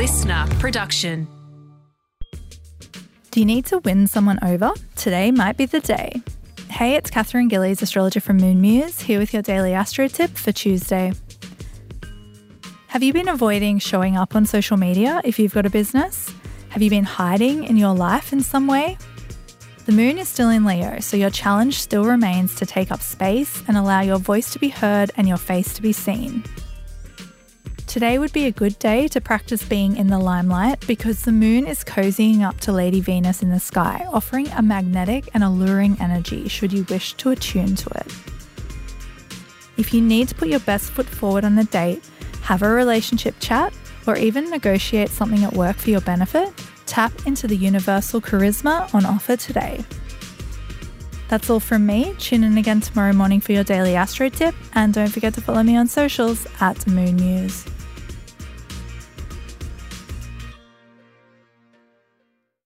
LiSTNR production. Do you need to win someone over? Today might be the day. Hey, it's Katherine Gillies, astrologer from Moon Muse, here with your daily astro tip for Tuesday. Have you been avoiding showing up on social media if you've got a business? Have you been hiding in your life in some way? The moon is still in Leo, so your challenge still remains to take up space and allow your voice to be heard and your face to be seen. Today would be a good day to practice being in the limelight because the moon is cozying up to Lady Venus in the sky, offering a magnetic and alluring energy should you wish to attune to it. If you need to put your best foot forward on a date, have a relationship chat, or even negotiate something at work for your benefit, tap into the universal charisma on offer today. That's all from me. Tune in again tomorrow morning for your daily astro tip, and don't forget to follow me on socials at Moon Muse.